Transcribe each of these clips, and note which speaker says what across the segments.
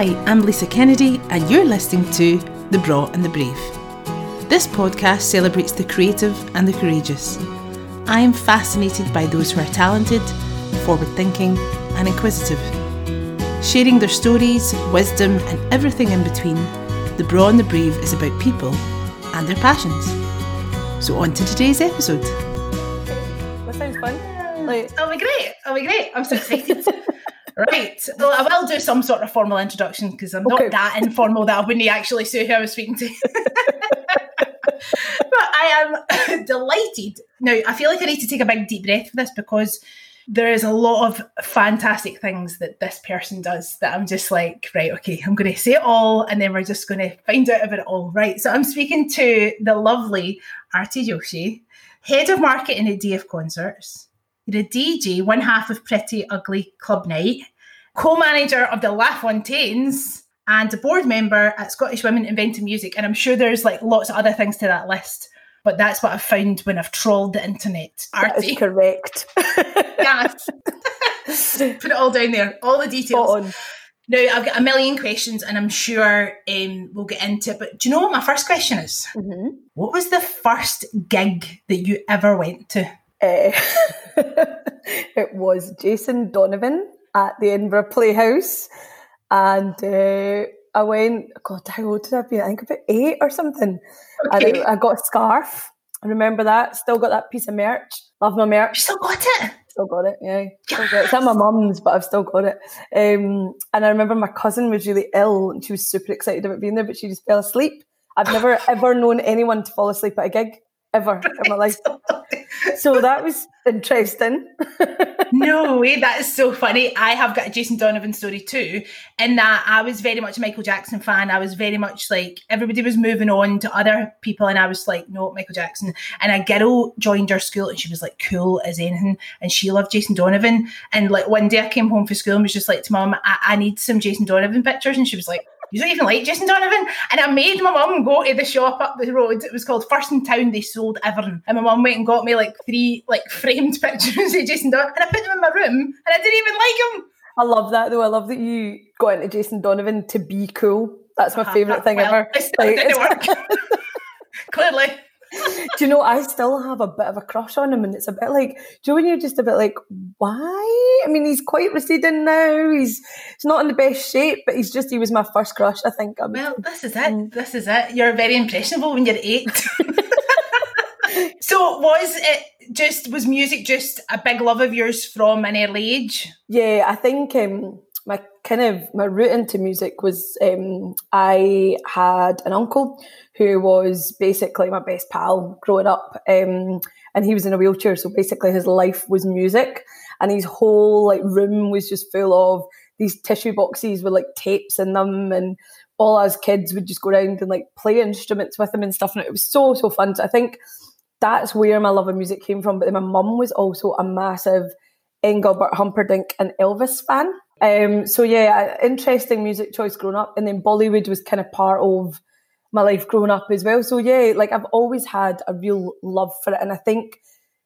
Speaker 1: Hi, I'm Lisa Kennedy, and you're listening to The Braw and the Brave. This podcast celebrates the creative and the courageous. I am fascinated by those who are talented, forward thinking, and inquisitive. Sharing their stories, wisdom, and everything in between, The Braw and the Brave is about people and their passions. So, on to today's episode.
Speaker 2: That sounds fun. Like,
Speaker 3: That'll be great. That'll be great. I'm so excited. right. Well, I will do some sort of formal introduction because I'm
Speaker 2: Okay.
Speaker 3: not that informal that I wouldn't actually say who I was speaking to. but I am delighted. Now, I feel like I need to take a big deep breath for this because there is a lot of fantastic things that this person does that I'm just like, right, okay, I'm going to say it all and then we're just going to find out about it all. Right. So I'm speaking to the lovely Aarti Joshi, head of marketing at DF Concerts. You're a DJ, one half of Pretty Ugly Club Night, co manager of the LaFontaines, and a board member at Scottish Women Inventing Music. And I'm sure there's like lots of other things to that list, but that's what I've found when I've trolled the internet.
Speaker 2: that is
Speaker 3: Aarti,
Speaker 2: correct.
Speaker 3: yes. Put it all down there, all the details. Now, I've got a million questions and I'm sure um, we'll get into it. But do you know what my first question is?
Speaker 2: Mhm.
Speaker 3: What was the first gig that you ever went to?
Speaker 2: Eh, it was Jason Donovan at the Edinburgh Playhouse, and uh, I went. God, how old did I be? I think about eight or something.
Speaker 3: Okay.
Speaker 2: it- I got a scarf. I remember that. Still got that piece of merch. Love my merch.
Speaker 3: You still got it?
Speaker 2: Still got it. Yeah, still got it. It's at my mum's, but I've still got it. Um, and I remember my cousin was really ill, and she was super excited about being there, but she just fell asleep. I've never ever known anyone to fall asleep at a gig ever in my life. So that was interesting.
Speaker 3: no way, that is so funny. I have got a Jason Donovan story too, in that I was very much a Michael Jackson fan. I was very much like everybody was moving on to other people, and I was like, no, Michael Jackson. And a girl joined our school, and she was like cool as anything, and she loved Jason Donovan. And like one day I came home from school and was just like to mum, I, I need some Jason Donovan pictures, and she was like. You don't even like Jason Donovan? And I made my mum go to the shop up the road. It was called First in Town. They sold everything. And my mum went and got me like three like framed pictures of Jason Donovan. And I put them in my room and I didn't even like him.
Speaker 2: I love that though. I love that you got into Jason Donovan to be cool. That's my
Speaker 3: Uh-huh.
Speaker 2: favourite thing
Speaker 3: Well,
Speaker 2: ever.
Speaker 3: It still
Speaker 2: Like,
Speaker 3: didn't work. Clearly.
Speaker 2: do you know I still have a bit of a crush on him and it's a bit like do you know when you're just a bit like why I mean he's quite receding now he's he's not in the best shape but he's just he was my first crush I think I'm,
Speaker 3: Well, this is
Speaker 2: Mm.
Speaker 3: it. This is it. You're very impressionable when you're eight. so was it just was music just a big love of yours from an early age?
Speaker 2: yeah I think um, my kind of my route into music was um, I had an uncle who was basically my best pal growing up um, and he was in a wheelchair so basically his life was music and his whole like room was just full of these tissue boxes with like tapes in them and all us kids would just go around and like play instruments with him and stuff and it was so so fun. So I think that's where my love of music came from but then my mum was also a massive Engelbert Humperdinck and Elvis fan um, so yeah, interesting music choice growing up, and then Bollywood was kind of part of my life growing up as well. So yeah, like I've always had a real love for it, and I think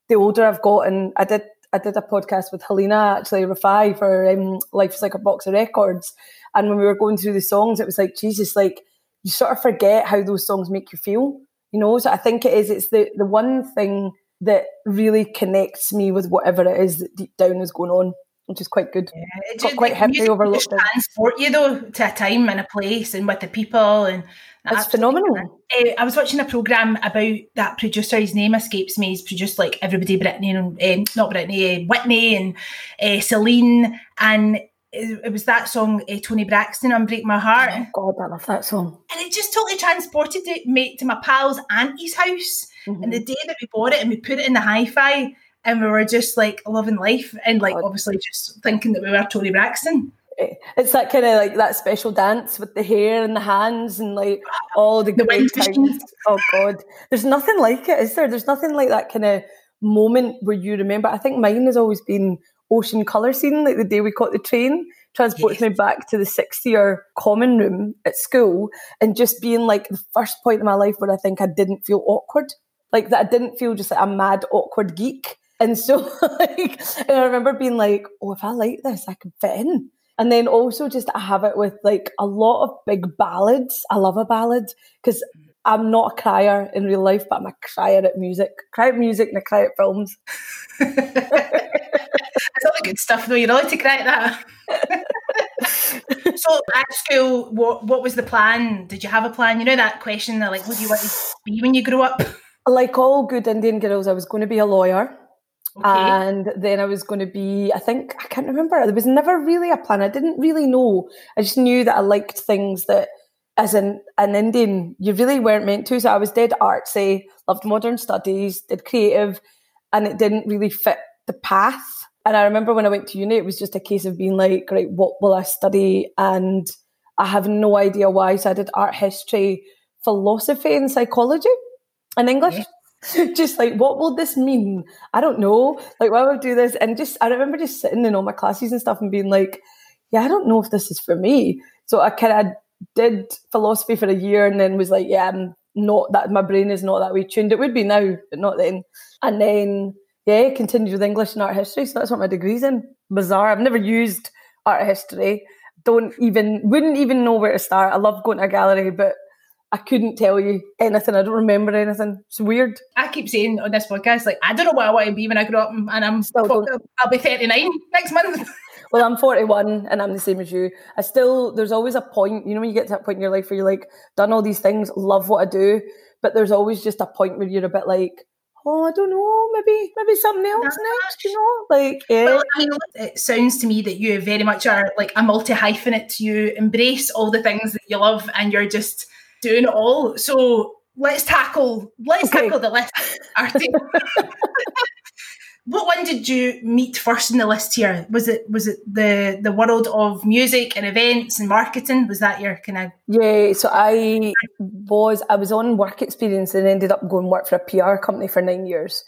Speaker 2: the older I've gotten, I did I did a podcast with Helena actually Rafai for um, Life is Like a Box of Records, and when we were going through the songs, it was like Jesus, like you sort of forget how those songs make you feel, you know. So I think it is it's the the one thing that really connects me with whatever it is that deep down is going on, which is quite good.
Speaker 3: It
Speaker 2: Got
Speaker 3: ju-
Speaker 2: quite
Speaker 3: like,
Speaker 2: hippie
Speaker 3: music
Speaker 2: over
Speaker 3: just transport you though to a time and a place and with the people and
Speaker 2: That's phenomenal.
Speaker 3: Uh, I was watching a program about that producer. His name escapes me. He's produced like everybody, Britney and um, not Britney, uh, Whitney and uh, Celine, and it, it was that song uh, Toni Braxton, "Unbreak My Heart,"
Speaker 2: Oh God, I love that song.
Speaker 3: and it just totally transported it, me to my pal's auntie's house. And the day that we bought it and we put it in the hi-fi, and we were just like loving life and like
Speaker 2: God.
Speaker 3: obviously just thinking that we were Toni Braxton.
Speaker 2: Eh, it's that kind of like that special dance with the hair and the hands and like all the,
Speaker 3: The
Speaker 2: great
Speaker 3: wind
Speaker 2: times. Oh God, there's nothing like it, is there? There's nothing like that kind of moment where you remember. I think mine has always been ocean colour scene, like the day we caught the train. Transports me back to the sixth year common room at school and just being like the first point in my life where I think I didn't feel awkward. Like that I didn't feel just like a mad, awkward geek. And so like and I remember being like, oh, if I like this, I can fit in. And then also just I have it with like a lot of big ballads. I love a ballad because I'm not a crier in real life, but I'm a crier at music. Cry at music and I cry at films.
Speaker 3: That's all the good stuff, though. You're allowed to cry at that. so at school, what what was the plan? Did you have a plan? You know that question, like, what do you want to be when you grow up?
Speaker 2: Like all good Indian girls, I was going to be a lawyer. Okay. And then I was going to be, I think, I can't remember. There was never really a plan. I didn't really know. I just knew that I liked things that, as an, an Indian, you really weren't meant to. So I was dead artsy, loved modern studies, did creative, and it didn't really fit the path. And I remember when I went to uni, it was just a case of being like, right, what will I study? And I have no idea why. So I did art history, philosophy, and psychology and English. Yeah just like what will this mean? I don't know. Like why would I do this? And just i remember just sitting in all my classes and stuff and being like yeah i don't know if this is for me. So i kind of did philosophy for a year and then was like yeah i'm not that my brain is not that way tuned. It would be now but not then. And then yeah continued with english and art history so that's what my degree's in. Bizarre. I've never used art history. Don't even wouldn't even know where to start. I love going to a gallery but I couldn't tell you anything. I don't remember anything. It's weird.
Speaker 3: I keep saying on this podcast, like, I don't know what I want to be when I grow up, and I'm still I'll be 39 next month.
Speaker 2: well, I'm 41 and I'm the same as you. I still, there's always a point, you know, when you get to that point in your life where you're like, done all these things, love what I do, but there's always just a point where you're a bit like, oh, I don't know, maybe maybe something else next, you know? Like, yeah. Well, I mean,
Speaker 3: it sounds to me that you very much are like a multi hyphenate. You embrace all the things that you love and you're just doing it all. So let's tackle let's okay. tackle the list, Aarti. what one did you meet first in the list here? Was it was it the the world of music and events and marketing? Was that your kind of
Speaker 2: Yeah, so I was I was on work experience and ended up going work for a PR company for nine years.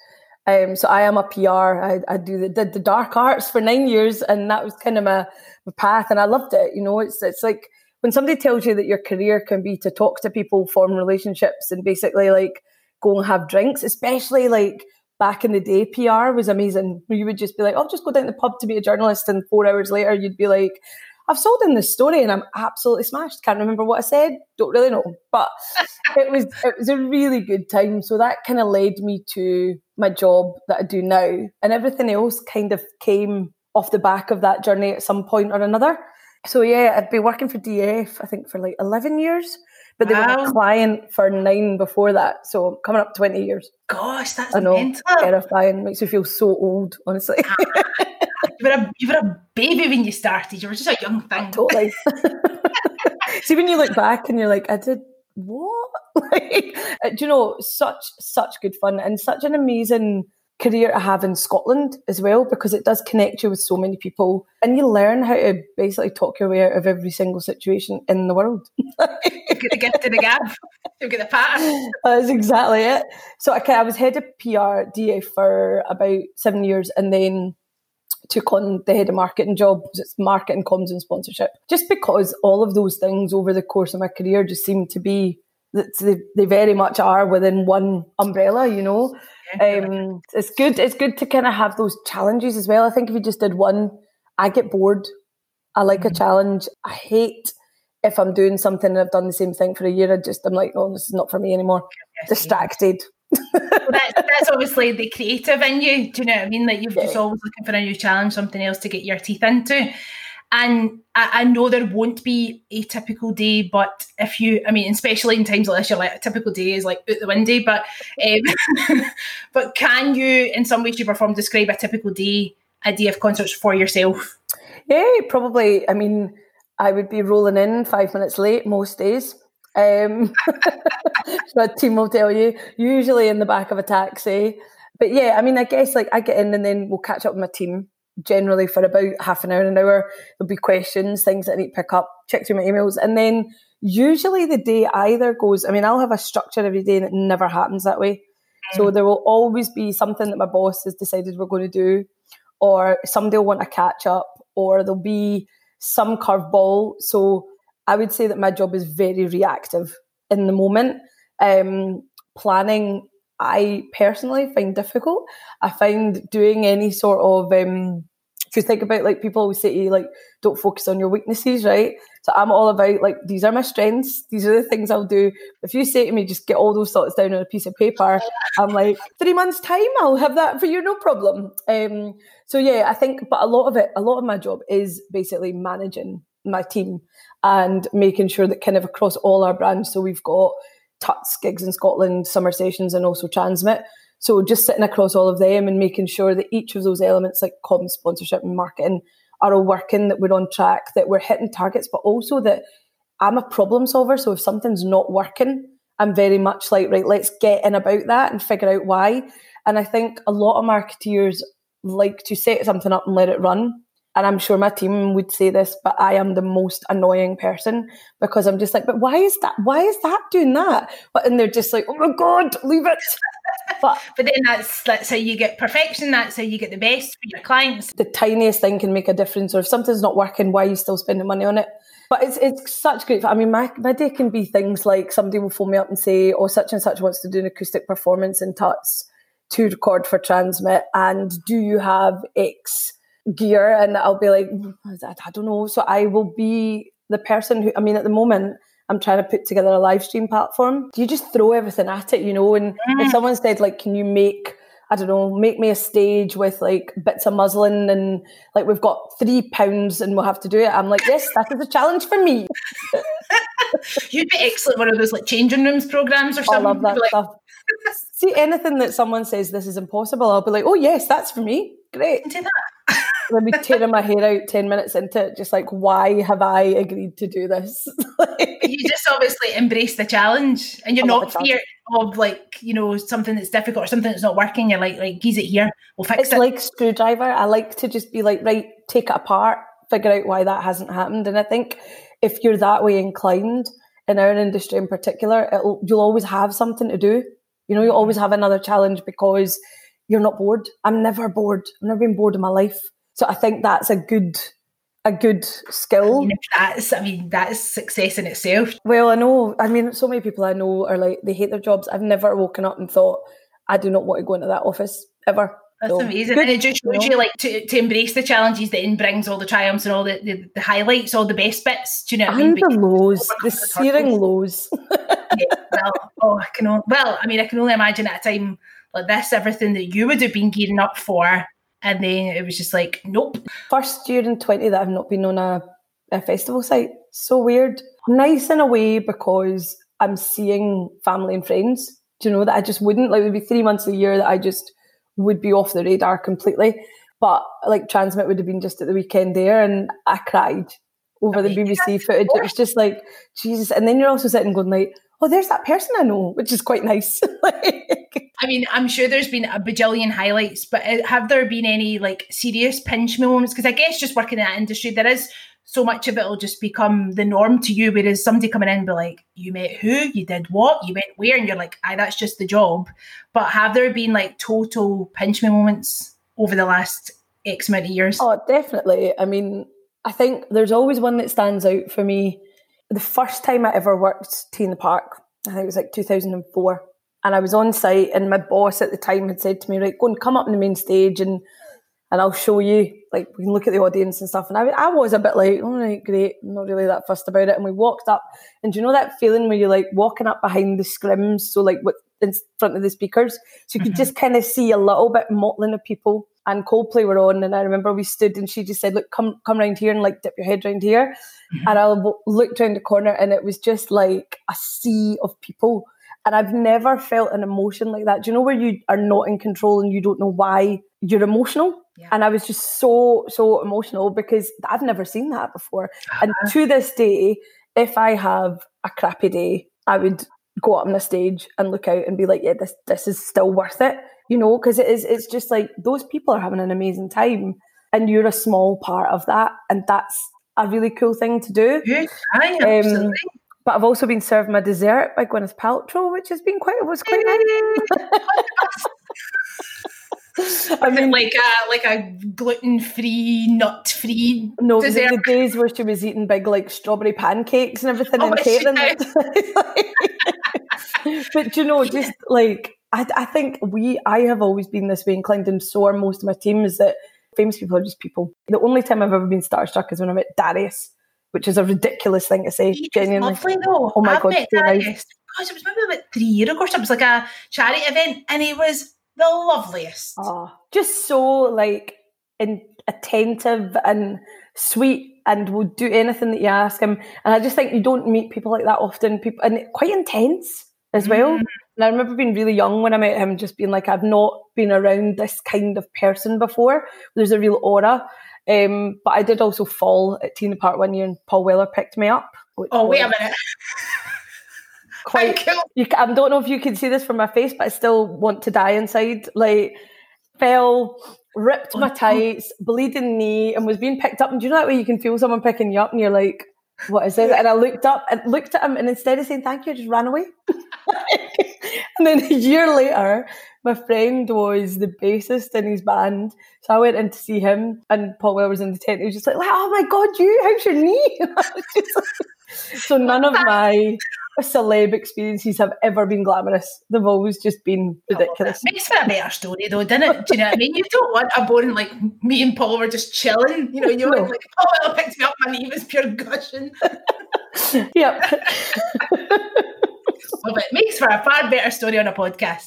Speaker 2: Um, so I am a PR. I, I do the, the, the dark arts for nine years, and that was kind of my, my path, and I loved it. You know, it's it's like when somebody tells you that your career can be to talk to people, form relationships, and basically like go and have drinks, especially like back in the day, PR was amazing. Where you would just be like, "I'll just go down to the pub to be a journalist," and four hours later, you'd be like, "I've sold in this story, and I'm absolutely smashed. Can't remember what I said. Don't really know, but it was it was a really good time. So that kind of led me to my job that I do now, and everything else kind of came off the back of that journey at some point or another. So yeah, I'd been working for DF, I think, for like eleven years, but they wow. were a client for nine before that. So coming up twenty years.
Speaker 3: Gosh, that's I know, mental.
Speaker 2: terrifying. Makes me feel so old, honestly.
Speaker 3: Ah, you were a you were a baby when you started. You were just a young thing.
Speaker 2: Totally. See, when you look back and you're like, I did what? like, uh, do you know, such such good fun and such an amazing career to have in Scotland as well because it does connect you with so many people and you learn how to basically talk your way out of every single situation in the world.
Speaker 3: you get the gift of the gab. You get the pattern.
Speaker 2: That's exactly it. So I, I was head of PR DA for about seven years and then took on the head of marketing job. It's marketing, comms and sponsorship. Just because all of those things over the course of my career just seem to be that they, they very much are within one umbrella, you know. Um, it's good. It's good to kind of have those challenges as well. I think if you just did one, I get bored. I like mm-hmm. a challenge. I hate if I'm doing something and I've done the same thing for a year. I just I'm like, oh, this is not for me anymore. Distracted.
Speaker 3: well, that, that's obviously the creative in you. Do you know what I mean? Like you're yeah. just always looking for a new challenge, something else to get your teeth into. And I, I, know there won't be a typical day, but if you, I mean, especially in times like this, you're like a typical day is like out the window. But um, but can you, in some way, shape, or form, describe a typical day, a day of concerts for yourself?
Speaker 2: Yeah, probably. I mean, I would be rolling in five minutes late most days. Um, my team will tell you, usually in the back of a taxi. But yeah, I mean, I guess like I get in and then we'll catch up with my team generally for about half an hour, an hour. There'll be questions, things that I need to pick up, check through my emails. And then usually the day either goes, I mean, I'll have a structure every day and it never happens that way. Mm. So there will always be something that my boss has decided we're going to do, or somebody will want to catch up, or there'll be some curveball. So I would say that my job is very reactive in the moment. Um, planning I personally find difficult. I find doing any sort of um, if you think about like people always say to you like don't focus on your weaknesses right? So i'm all about like these are my strengths. These are the things i'll do. If you say to me just get all those thoughts down on a piece of paper i'm like three months time i'll have that for you no problem. Um so yeah i think but a lot of it a lot of my job is basically managing my team and making sure that kind of across all our brands. So we've got tuts gigs in scotland summer sessions and also TRNSMT so just sitting across all of them and making sure that each of those elements, like comms, sponsorship, and marketing, are all working, that we're on track, that we're hitting targets, but also that I'm a problem solver. So if something's not working, I'm very much like, right, let's get in about that and figure out why. And I think a lot of marketeers like to set something up and let it run. And I'm sure my team would say this, but I am the most annoying person because I'm just like, but why is that? Why is that doing that? But and they're just like, oh my god, leave it.
Speaker 3: But but then that's that's how you get perfection. That's how you get the best for your clients.
Speaker 2: The tiniest thing can make a difference. Or if something's not working, why are you still spending money on it? But it's it's such great. I mean, my my day can be things like somebody will phone me up and say, "Oh, such and such wants to do an acoustic performance in Tuts to record for TRNSMT, and do you have X gear?" And I'll be like, "I don't know." So I will be the person who. I mean, at the moment, I'm trying to put together a live stream platform. You just throw everything at it, you know. And mm. if someone said, like, can you make, I don't know, make me a stage with like bits of muslin and like we've got three pounds and we'll have to do it. I'm like, yes, that is a challenge for me.
Speaker 3: You'd be excellent one of those like changing rooms programs or something.
Speaker 2: I love that like- stuff. See anything that someone says this is impossible, I'll be like, oh yes, that's for me. Great.
Speaker 3: Do that.
Speaker 2: Let me tearing my hair out 10 minutes into it, just like, why have I agreed to do this?
Speaker 3: you just obviously embrace the challenge and you're oh not fear of like, you know, something that's difficult or something that's not working. You're like, like, geez it here, we'll fix
Speaker 2: it's
Speaker 3: it.
Speaker 2: It's like screwdriver. I like to just be like, right, take it apart, figure out why that hasn't happened. And I think if you're that way inclined, in our industry in particular, you'll always have something to do. You know, you mm-hmm. always have another challenge because you're not bored. I'm never bored. I've never been bored in my life. So I think that's a good a good skill.
Speaker 3: I mean, that's I mean that's success in itself.
Speaker 2: Well, I know. I mean, so many people I know are like they hate their jobs. I've never woken up and thought I do not want to go into that office ever.
Speaker 3: That's so, amazing, good, and it just shows you, know? you like to, to embrace the challenges. Then brings all the triumphs and all the, the, the, highlights, all the best bits. Do you know what
Speaker 2: and
Speaker 3: I mean?
Speaker 2: the lows, the searing lows.
Speaker 3: yeah, well, oh, I can. Only, well, I mean, I can only imagine at a time like this, everything that you would have been gearing up for and then it was just like, nope.
Speaker 2: First year in 20 that I've not been on a, a festival site. So weird. Nice in a way because I'm seeing family and friends. Do you know that I just wouldn't? Like, it would be three months a year that I just would be off the radar completely. But like TRNSMT would have been just at the weekend there, and I cried over the BBC footage. It was just like Jesus. And then you're also sitting going like, oh, there's that person I know, which is quite nice.
Speaker 3: I mean, I'm sure there's been a bajillion highlights, but uh, have there been any like serious pinch me moments? Because I guess just working in that industry, there is so much of it will just become the norm to you. Whereas somebody coming in and be like, you met who, you did what, you went where, and you're like, aye, that's just the job. But have there been like total pinch me moments over the last X amount of years?
Speaker 2: Oh, definitely. I mean, I think there's always one that stands out for me. The first time I ever worked T in the Park, I think it was like 2004 and I was on site, and my boss at the time had said to me, "Right, go and come up on the main stage, and and I'll show you. Like we can look at the audience and stuff." And I, I was a bit like, "All right, great, I'm not really that fussed about it." And we walked up, and do you know that feeling where you're like walking up behind the scrims, so like what in front of the speakers, so you could mm-hmm. just kind of see a little bit mottling of people. And Coldplay were on, and I remember we stood, and she just said, "Look, come come round here and like dip your head round here." Mm-hmm. And I looked around the corner, and it was just like a sea of people and I've never felt an emotion like that. Do you know where you are not in control and you don't know why you're emotional? Yeah. And I was just so, so emotional because I've never seen that before. Uh-huh. And to this day, if I have a crappy day, I would go up on a stage and look out and be like, yeah, this this is still worth it. You know, because it is it's just like those people are having an amazing time and you're a small part of that. And that's a really cool thing to do.
Speaker 3: Yes, I um, absolutely.
Speaker 2: But I've also been served my dessert by Gwyneth Paltrow, which has been quite was quite nice.
Speaker 3: I mean, like a like a gluten free, nut free.
Speaker 2: No, dessert. The, the, days where she was eating big like strawberry pancakes and everything oh, and catering. but you know, just like I, I think we, I have always been this way inclined, and so are most of my team. Is that famous people are just people. The only time I've ever been starstruck is when I met Darius, which is a ridiculous thing to say.
Speaker 3: He
Speaker 2: genuinely.
Speaker 3: lovely though.
Speaker 2: Oh my
Speaker 3: I've
Speaker 2: God,
Speaker 3: met. Darius. Gosh, it was maybe about three years ago. It was like a charity event, and he was the loveliest.
Speaker 2: Oh, just so like in, attentive and sweet and will do anything that you ask him. And I just think you don't meet people like that often. People and quite intense as well.
Speaker 3: Mm.
Speaker 2: And I remember being really young when I met him, just being like, I've not been around this kind of person before. There's a real aura. Um, but I did also fall at Tina Park one year, and Paul Weller picked me up.
Speaker 3: Oh, wait a minute.
Speaker 2: Quite
Speaker 3: you,
Speaker 2: I don't know if you can see this from my face, but I still want to die inside. Like, fell, ripped my
Speaker 3: Oh.
Speaker 2: tights, bleeding knee, and was being picked up. And do you know that way you can feel someone picking you up, and you're like, "What is this?" And I looked up and looked at him, and instead of saying thank you, I just ran away. and then a year later, my friend was the bassist in his band, so I went in to see him, and Paul Weller was in the tent. He was just like, "Oh my god, you! How's your knee?" And I was just like- so none of my celeb experiences have ever been glamorous. They've always just been ridiculous.
Speaker 3: Makes for a better story though, doesn't it? Do you know what I mean? You don't want a boring like me and Paul were just chilling. You know, you
Speaker 2: No.
Speaker 3: like, oh, well, picked me up, my knee was pure gushing.
Speaker 2: Yep.
Speaker 3: Love it. Makes for a far better story on a podcast.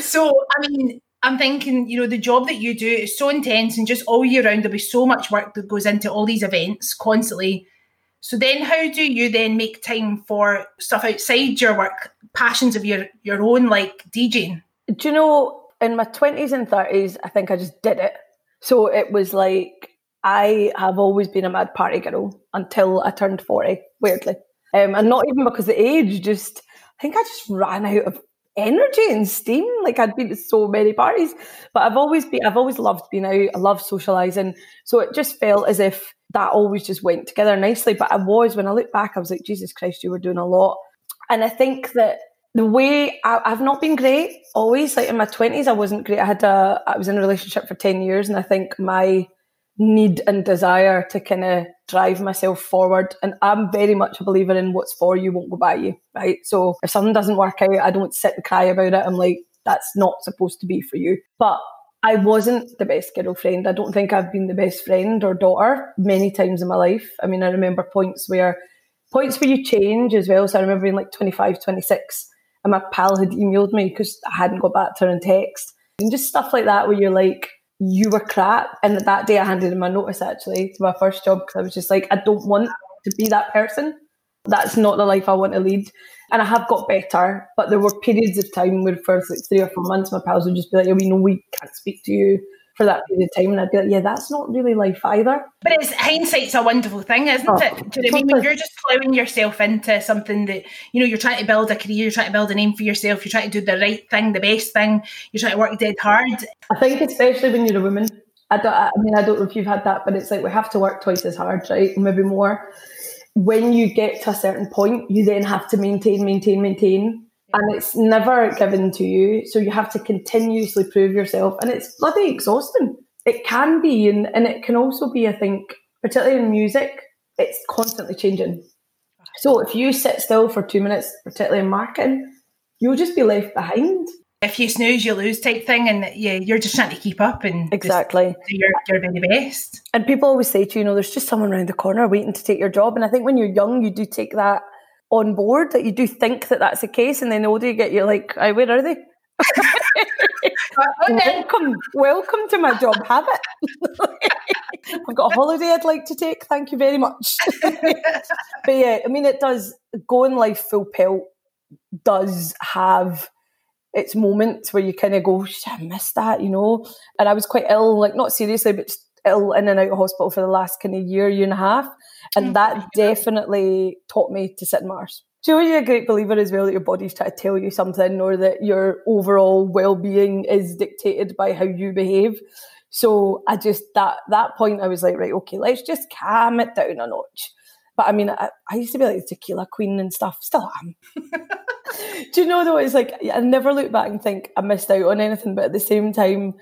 Speaker 3: so, I mean, I'm thinking, you know, the job that you do is so intense and just all year round, there'll be so much work that goes into all these events constantly. So then how do you then make time for stuff outside your work, passions of your your own like DJing?
Speaker 2: Do you know, in my 20s and 30s, I think I just did it. So it was like, I have always been a mad party girl until I turned 40, weirdly. Um, and not even because of age, just, I think I just ran out of energy and steam. Like I'd been to so many parties, but I've always been, I've always loved being out. I love socializing. So it just felt as if that always just went together nicely. But I was, when I look back, I was like, Jesus Christ, you were doing a lot. And I think that the way I, I've not been great always, like in my 20s, I wasn't great. I had a, I was in a relationship for 10 years. And I think my need and desire to kind of drive myself forward. And I'm very much a believer in what's for you won't go by you, right? So if something doesn't work out, I don't sit and cry about it. I'm like, that's not supposed to be for you. But I wasn't the best girlfriend. I don't think I've been the best friend or daughter many times in my life. I mean, I remember points where points where you change as well. So I remember being like 25, 26, and my pal had emailed me because I hadn't got back to her in text. And just stuff like that where you're like, you were crap. And that day I handed in my notice actually to my first job because I was just like, I don't want to be that person. That's not the life I want to lead. And I have got better, but there were periods of time where for like three or four months my pals would just be like, yeah, we know we can't speak to you for that period of time. And I'd be like, yeah, that's not really life either.
Speaker 3: But it's hindsight's a wonderful thing, isn't
Speaker 2: Oh,
Speaker 3: it? Do you know I mean? When you're just plowing yourself into something that you know you're trying to build a career, you're trying to build a name for yourself, you're trying to do the right thing, the best thing, you're trying to work dead hard.
Speaker 2: I think especially when you're a woman. I don't. I mean, I don't know if you've had that, but it's like we have to work twice as hard, right? Maybe more. When you get to a certain point, you then have to maintain, maintain, maintain, and it's never given to you. So you have to continuously prove yourself, and it's bloody exhausting. It can be, and, and it can also be. I think, particularly in music, it's constantly changing. So if you sit still for two minutes, particularly in marketing, you'll just be left behind.
Speaker 3: If you snooze, you lose type thing, and yeah, you're just trying to keep up and
Speaker 2: Exactly.
Speaker 3: do your your very best.
Speaker 2: And people always say to you, you know, there's just someone around the corner waiting to take your job. And I think when you're young, you do take that on board, that you do think that that's the case. And then the older you get, you're like, "Aye, where are they? welcome, welcome to my job. Have it. I've got a holiday I'd like to take. Thank you very much. but yeah, I mean, it does go in life full pelt. Does have its moments where you kind of go, I missed that, you know. And I was quite ill, like not seriously, but just in and out of hospital for the last kind of year, year and a half. And
Speaker 3: Oh,
Speaker 2: that definitely taught me to sit in Mars. So you're a great believer as well that your body's trying to tell you something or that your overall well being is dictated by how you behave? So I just that that point I was like, right, okay, let's just calm it down a notch. But I mean, I, I used to be like the tequila queen and stuff, still am. Do you know though? It's like I never look back and think I missed out on anything, but at the same time,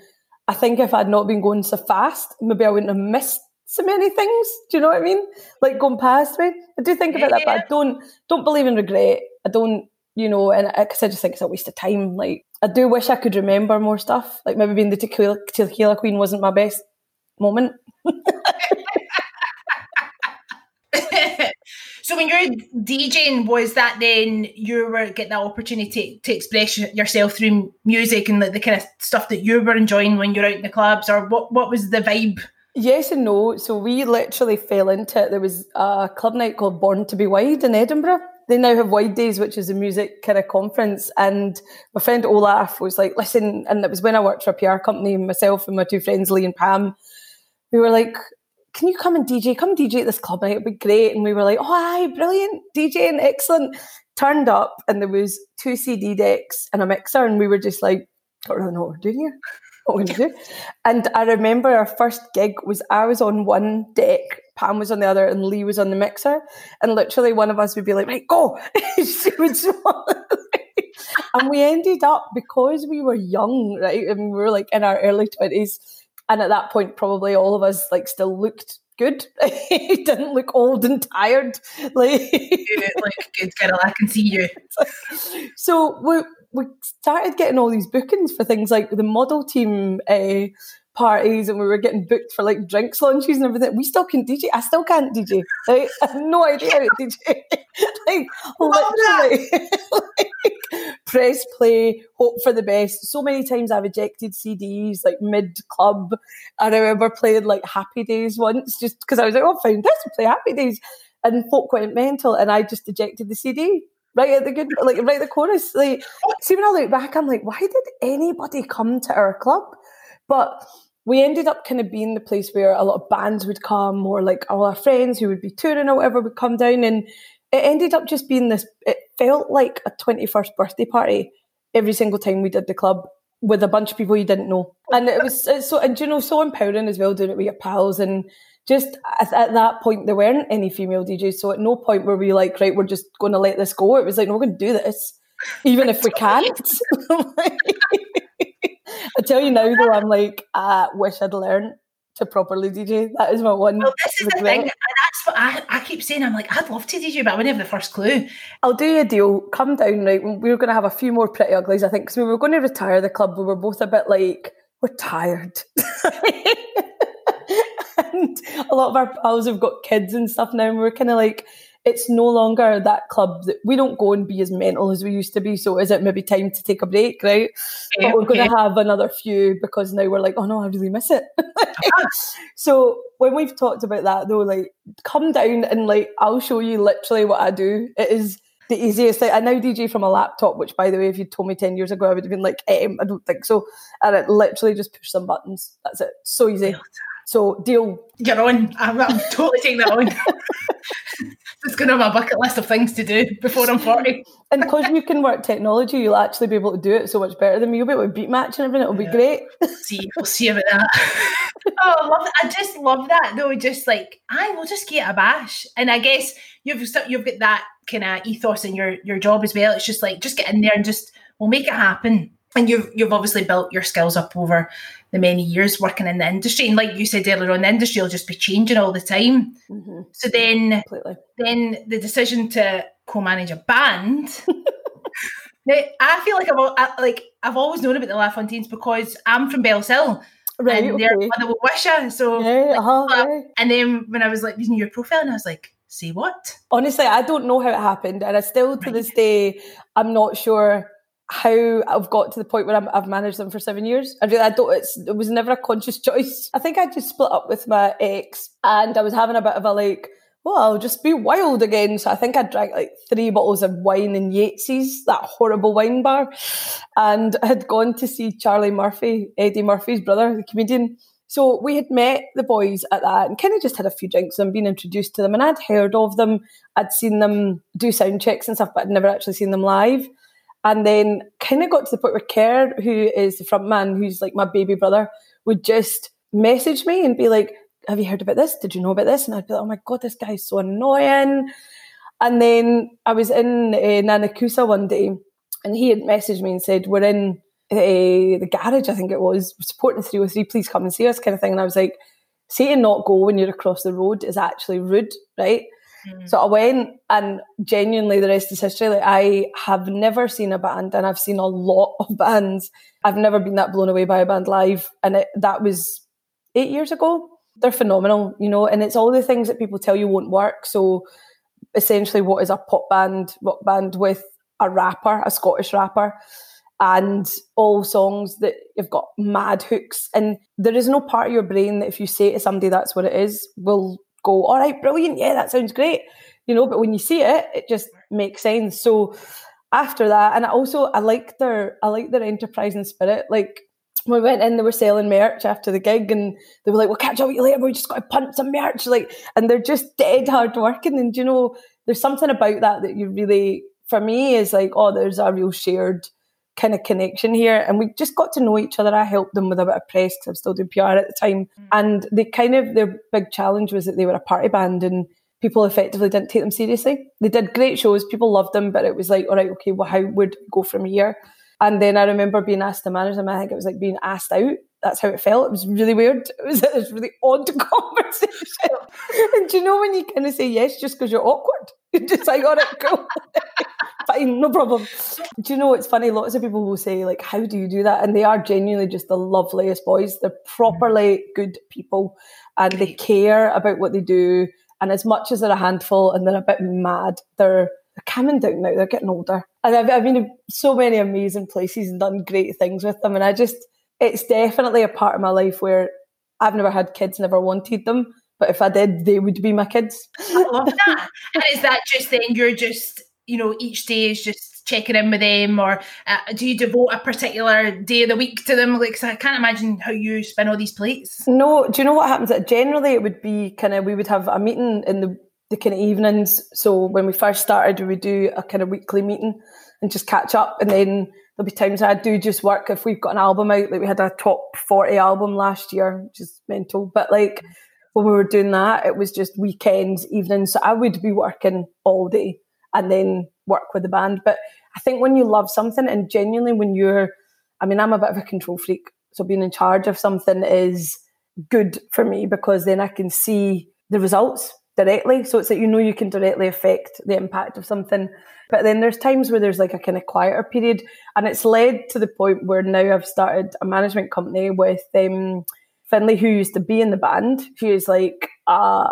Speaker 2: I think if I'd not been going so fast, maybe I wouldn't have missed so many things. Do you know what I mean? Like going past me. I do think about that, but I don't don't believe in regret. I don't, you know, and because I just think it's a waste of time. Like I do wish I could remember more stuff. Like maybe being the tequila, tequila queen wasn't my best moment.
Speaker 3: so when you're DJing, was that then you were getting that opportunity to, express yourself through music and the, the kind of stuff that you were enjoying when you're out in the clubs, or what? What was the vibe?
Speaker 2: Yes and no. So we literally fell into it. There was a club night called Born to Be Wide in Edinburgh. They now have Wide Days, which is a music kind of conference. And my friend Olaf was like, listen, and it was when I worked for a PR company, myself and my two friends, Lee and Pam, we were like, can you come and DJ? Come DJ at this club night, it'd be great. And we were like, oh, hi, brilliant, DJing, excellent. Turned up and there was two CD decks and a mixer, and we were just like, I don't really know what we're doing here what we're going to do. And I remember our first gig was I was on one deck, Pam was on the other, and Lee was on the mixer. And literally one of us would be like, right, go. she would And we ended up, because we were young, right, and we were like in our early 20s, and at that point, probably all of us like still looked good. he didn't look old and tired. Like,
Speaker 3: like good girl, I can see you.
Speaker 2: so we we started getting all these bookings for things like the model team uh, parties and we were getting booked for like drinks launches and everything. We still can DJ. I still can't DJ. Like, I have no idea how to DJ. like literally like, press play, hope for the best. So many times I've ejected CDs like mid club. I remember playing like Happy Days once just because I was like, oh, found this, we play Happy Days. And folk went mental and I just ejected the CD right at the good, like right at the chorus. Like, see, when I look back, I'm like, why did anybody come to our club? But we ended up kind of being the place where a lot of bands would come, or like all our friends who would be touring or whatever would come down, and it ended up just being this. It felt like a 21st birthday party every single time we did the club with a bunch of people you didn't know, and it was so and you know so empowering as well doing it with your pals and just at, at, that point there weren't any female DJs. So at no point were we like, right, we're just going to let this go. It was like, no, we're going to do this, even if we can't. I tell you now, though, I'm like, I wish I'd learned to properly DJ. That is my one.
Speaker 3: Well, this is regret. the thing. That's what I, I keep saying. I'm like, I'd love to DJ, but I wouldn't have the first clue.
Speaker 2: I'll do you a deal. Come down, right? We were going to have a few more pretty uglies, I think, because we were going to retire the club. We were both a bit like, we're tired and a lot of our pals have got kids and stuff now, and we're kind of like, it's no longer that club that we don't go and be as mental as we used to be. So is it maybe time to take a break, right? Okay, but we're okay. going to have another few because now we're like, oh no, I really miss it. so when we've talked about that though, like come down and like I'll show you literally what I do. It is the easiest thing. I now DJ from a laptop, which by the way, if you told me 10 years ago, I would have been like, um, I don't think so. And it literally just push some buttons. That's it. So easy. So deal.
Speaker 3: You're on. I'm, I'm totally taking that on. it's going to have a bucket list of things to do before I'm 40.
Speaker 2: and because you can work technology, you'll actually be able to do it so much better than me. You'll be able to beat match and everything. It'll be great.
Speaker 3: see, we'll see about that. oh, I love I just love that though. Just like I will just get a bash, and I guess you've you've got that kind of ethos in your your job as well. It's just like just get in there and just we'll make it happen and you've you've obviously built your skills up over the many years working in the industry and like you said earlier on the industry will just be changing all the time mm-hmm. so then Completely. then the decision to co-manage a band now, I feel like I've like I've always known about the LaFontaines because I'm from Bellshill right, and they're okay. the Wishaw so
Speaker 2: yeah, uh-huh, yeah.
Speaker 3: and then when I was like using your profile and I was like say what
Speaker 2: honestly I don't know how it happened and I still to right. this day I'm not sure how I've got to the point where i have managed them for seven years. I really, I don't. it was never a conscious choice. I think I just split up with my ex, and I was having a bit of a like, well, I'll just be wild again. So I think I drank like three bottles of wine in Yates's, that horrible wine bar, and I had gone to see Charlie Murphy, Eddie Murphy's brother, the comedian. So we had met the boys at that and kind of just had a few drinks and been introduced to them. And I'd heard of them, I'd seen them do sound checks and stuff, but I'd never actually seen them live. And then kind of got to the point where Kerr, who is the front man, who's like my baby brother, would just message me and be like, Have you heard about this? Did you know about this? And I'd be like, Oh my God, this guy's so annoying. And then I was in uh, Nanakusa one day and he had messaged me and said, We're in uh, the garage, I think it was, supporting 303, please come and see us, kind of thing. And I was like, Say to not go when you're across the road is actually rude, right? Mm. So I went and genuinely the rest is history. Like I have never seen a band and I've seen a lot of bands. I've never been that blown away by a band live. And it, that was eight years ago. They're phenomenal, you know, and it's all the things that people tell you won't work. So essentially what is a pop band, rock band with a rapper, a Scottish rapper, and all songs that you've got mad hooks. And there is no part of your brain that if you say to somebody that's what it is, will go, all right, brilliant, yeah, that sounds great. You know, but when you see it, it just makes sense. So after that, and I also I like their I like their enterprising spirit. Like when we went in, they were selling merch after the gig, and they were like, "We'll catch up with you later. We just got to punch some merch." Like, and they're just dead hard working. And you know, there's something about that that you really, for me, is like, oh, there's a real shared kind of connection here. And we just got to know each other. I helped them with a bit of press because I'm still doing PR at the time. Mm. And they kind of their big challenge was that they were a party band and people effectively didn't take them seriously. They did great shows, people loved them, but it was like, all right, okay, well, how would we go from here? And then I remember being asked to manage them. I think it was like being asked out. That's how it felt. It was really weird. It was a really odd conversation. and do you know when you kind of say yes just because you're awkward? You're just like, all right, cool. Fine, no problem. Do you know it's funny? Lots of people will say, like, how do you do that? And they are genuinely just the loveliest boys. They're properly good people and they care about what they do. And as much as they're a handful and they're a bit mad, they're they're coming down now. They're getting older, and I've, I've been to so many amazing places and done great things with them. And I just, it's definitely a part of my life where I've never had kids, never wanted them, but if I did, they would be my kids.
Speaker 3: I love that. and is that just then you're just, you know, each day is just checking in with them, or uh, do you devote a particular day of the week to them? Like, I can't imagine how you spin all these plates.
Speaker 2: No, do you know what happens? Generally, it would be kind of we would have a meeting in the the kind of evenings. So when we first started, we would do a kind of weekly meeting and just catch up. And then there'll be times I do just work if we've got an album out. Like we had a top 40 album last year, which is mental. But like when we were doing that, it was just weekends, evenings. So I would be working all day and then work with the band. But I think when you love something and genuinely when you're, I mean, I'm a bit of a control freak. So being in charge of something is good for me because then I can see the results directly. So it's that you know you can directly affect the impact of something. But then there's times where there's like a kind of quieter period. And it's led to the point where now I've started a management company with um, Finley, who used to be in the band. She is like a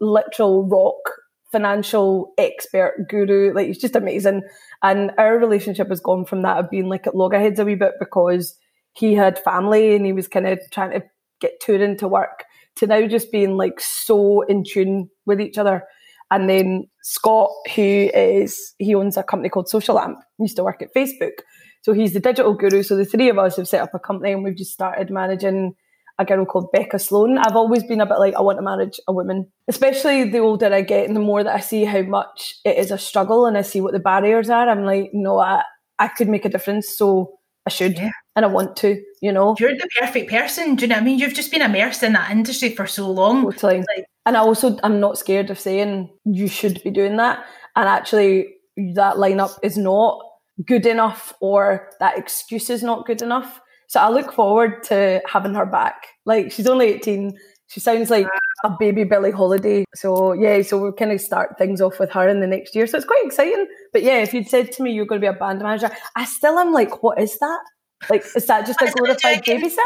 Speaker 2: literal rock financial expert guru. Like he's just amazing. And our relationship has gone from that of being like at loggerheads a wee bit because he had family and he was kind of trying to get touring to work to now just being like so in tune with each other. And then Scott, who is he owns a company called Social Amp, used to work at Facebook. So he's the digital guru. So the three of us have set up a company and we've just started managing a girl called Becca Sloan. I've always been a bit like I want to manage a woman, especially the older I get and the more that I see how much it is a struggle and I see what the barriers are. I'm like, no, I, I could make a difference. So I should yeah. and I want to, you know.
Speaker 3: You're the perfect person. Do you know what I mean? You've just been immersed in that industry for so long.
Speaker 2: Totally. Like, and I also I'm not scared of saying you should be doing that. And actually that lineup is not good enough or that excuse is not good enough. So I look forward to having her back. Like she's only 18. She sounds like a baby Billie Holiday. So yeah, so we'll kind of start things off with her in the next year. So it's quite exciting. But yeah, if you'd said to me you're going to be a band manager, I still am like, what is that? Like, is that just a glorified babysitter?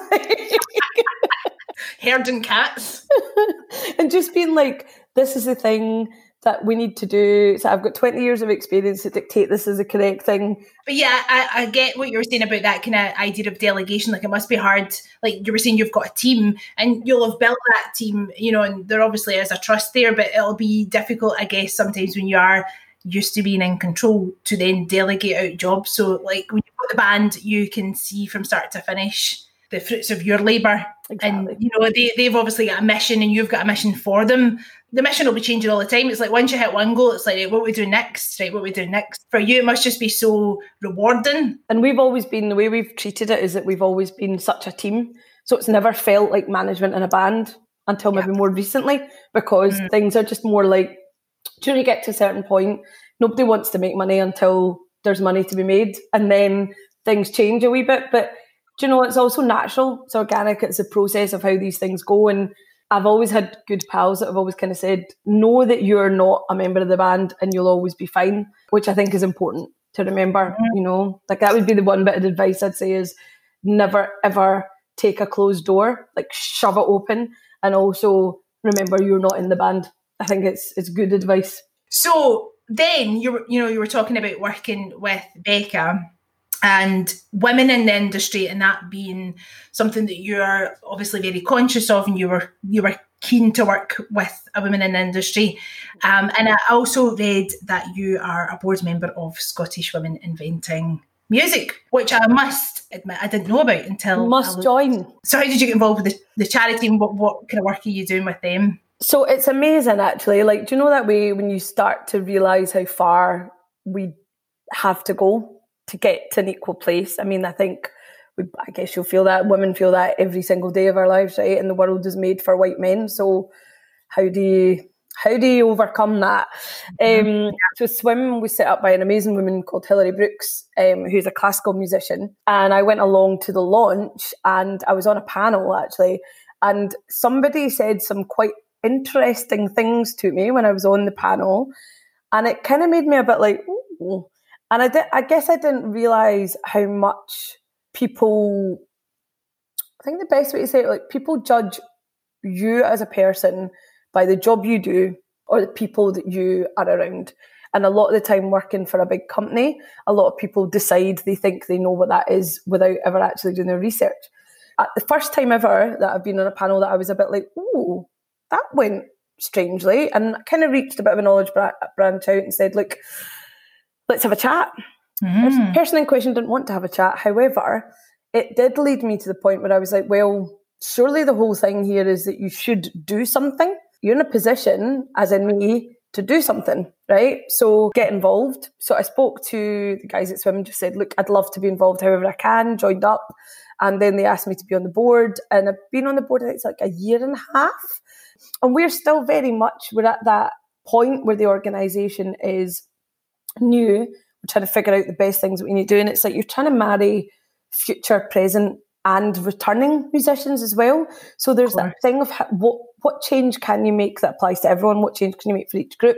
Speaker 3: Herding cats.
Speaker 2: and just being like, this is the thing that we need to do. So I've got 20 years of experience to dictate this is the correct thing.
Speaker 3: But yeah, I, I get what you were saying about that kind of idea of delegation. Like it must be hard. Like you were saying, you've got a team and you'll have built that team, you know, and there obviously is a trust there, but it'll be difficult, I guess, sometimes when you are used to being in control to then delegate out jobs. So like when you've got the band, you can see from start to finish the fruits of your labour. Exactly. And you know, they, they've obviously got a mission and you've got a mission for them the mission will be changing all the time. It's like once you hit one goal, it's like what we do next, right? What we do next. For you, it must just be so rewarding.
Speaker 2: And we've always been the way we've treated it is that we've always been such a team. So it's never felt like management in a band until maybe more recently because mm. things are just more like do you get to a certain point, nobody wants to make money until there's money to be made. And then things change a wee bit. But do you know, it's also natural, it's organic, it's a process of how these things go. And I've always had good pals that have always kind of said, know that you're not a member of the band and you'll always be fine, which I think is important to remember, mm-hmm. you know. Like that would be the one bit of advice I'd say is never ever take a closed door, like shove it open and also remember you're not in the band. I think it's it's good advice.
Speaker 3: So then you were you know you were talking about working with Becca and women in the industry and that being something that you're obviously very conscious of and you were you were keen to work with a woman in the industry. Um, and i also read that you are a board member of scottish women inventing music which i must admit i didn't know about until
Speaker 2: must join.
Speaker 3: So how did you get involved with the, the charity and what, what kind of work are you doing with them?
Speaker 2: So it's amazing actually. Like do you know that way when you start to realize how far we have to go to get to an equal place. I mean, I think we, I guess you'll feel that women feel that every single day of our lives, right? And the world is made for white men. So how do you how do you overcome that? Mm-hmm. Um, so swim was set up by an amazing woman called Hilary Brooks, um, who's a classical musician, and I went along to the launch, and I was on a panel actually, and somebody said some quite interesting things to me when I was on the panel, and it kind of made me a bit like, Ooh, and I, I guess I didn't realize how much people. I think the best way to say it, like people judge you as a person by the job you do or the people that you are around. And a lot of the time, working for a big company, a lot of people decide they think they know what that is without ever actually doing their research. At the first time ever that I've been on a panel, that I was a bit like, "Oh, that went strangely," and I kind of reached a bit of a knowledge branch out and said, "Look, let's have a chat. Mm. The person in question didn't want to have a chat. However, it did lead me to the point where I was like, well, surely the whole thing here is that you should do something. You're in a position, as in me, to do something, right? So get involved. So I spoke to the guys at Swim, just said, look, I'd love to be involved however I can, joined up. And then they asked me to be on the board. And I've been on the board, I think it's like a year and a half. And we're still very much, we're at that point where the organisation is new, we're trying to figure out the best things that we need to do. And it's like you're trying to marry future, present, and returning musicians as well. So there's that thing of what what change can you make that applies to everyone? What change can you make for each group?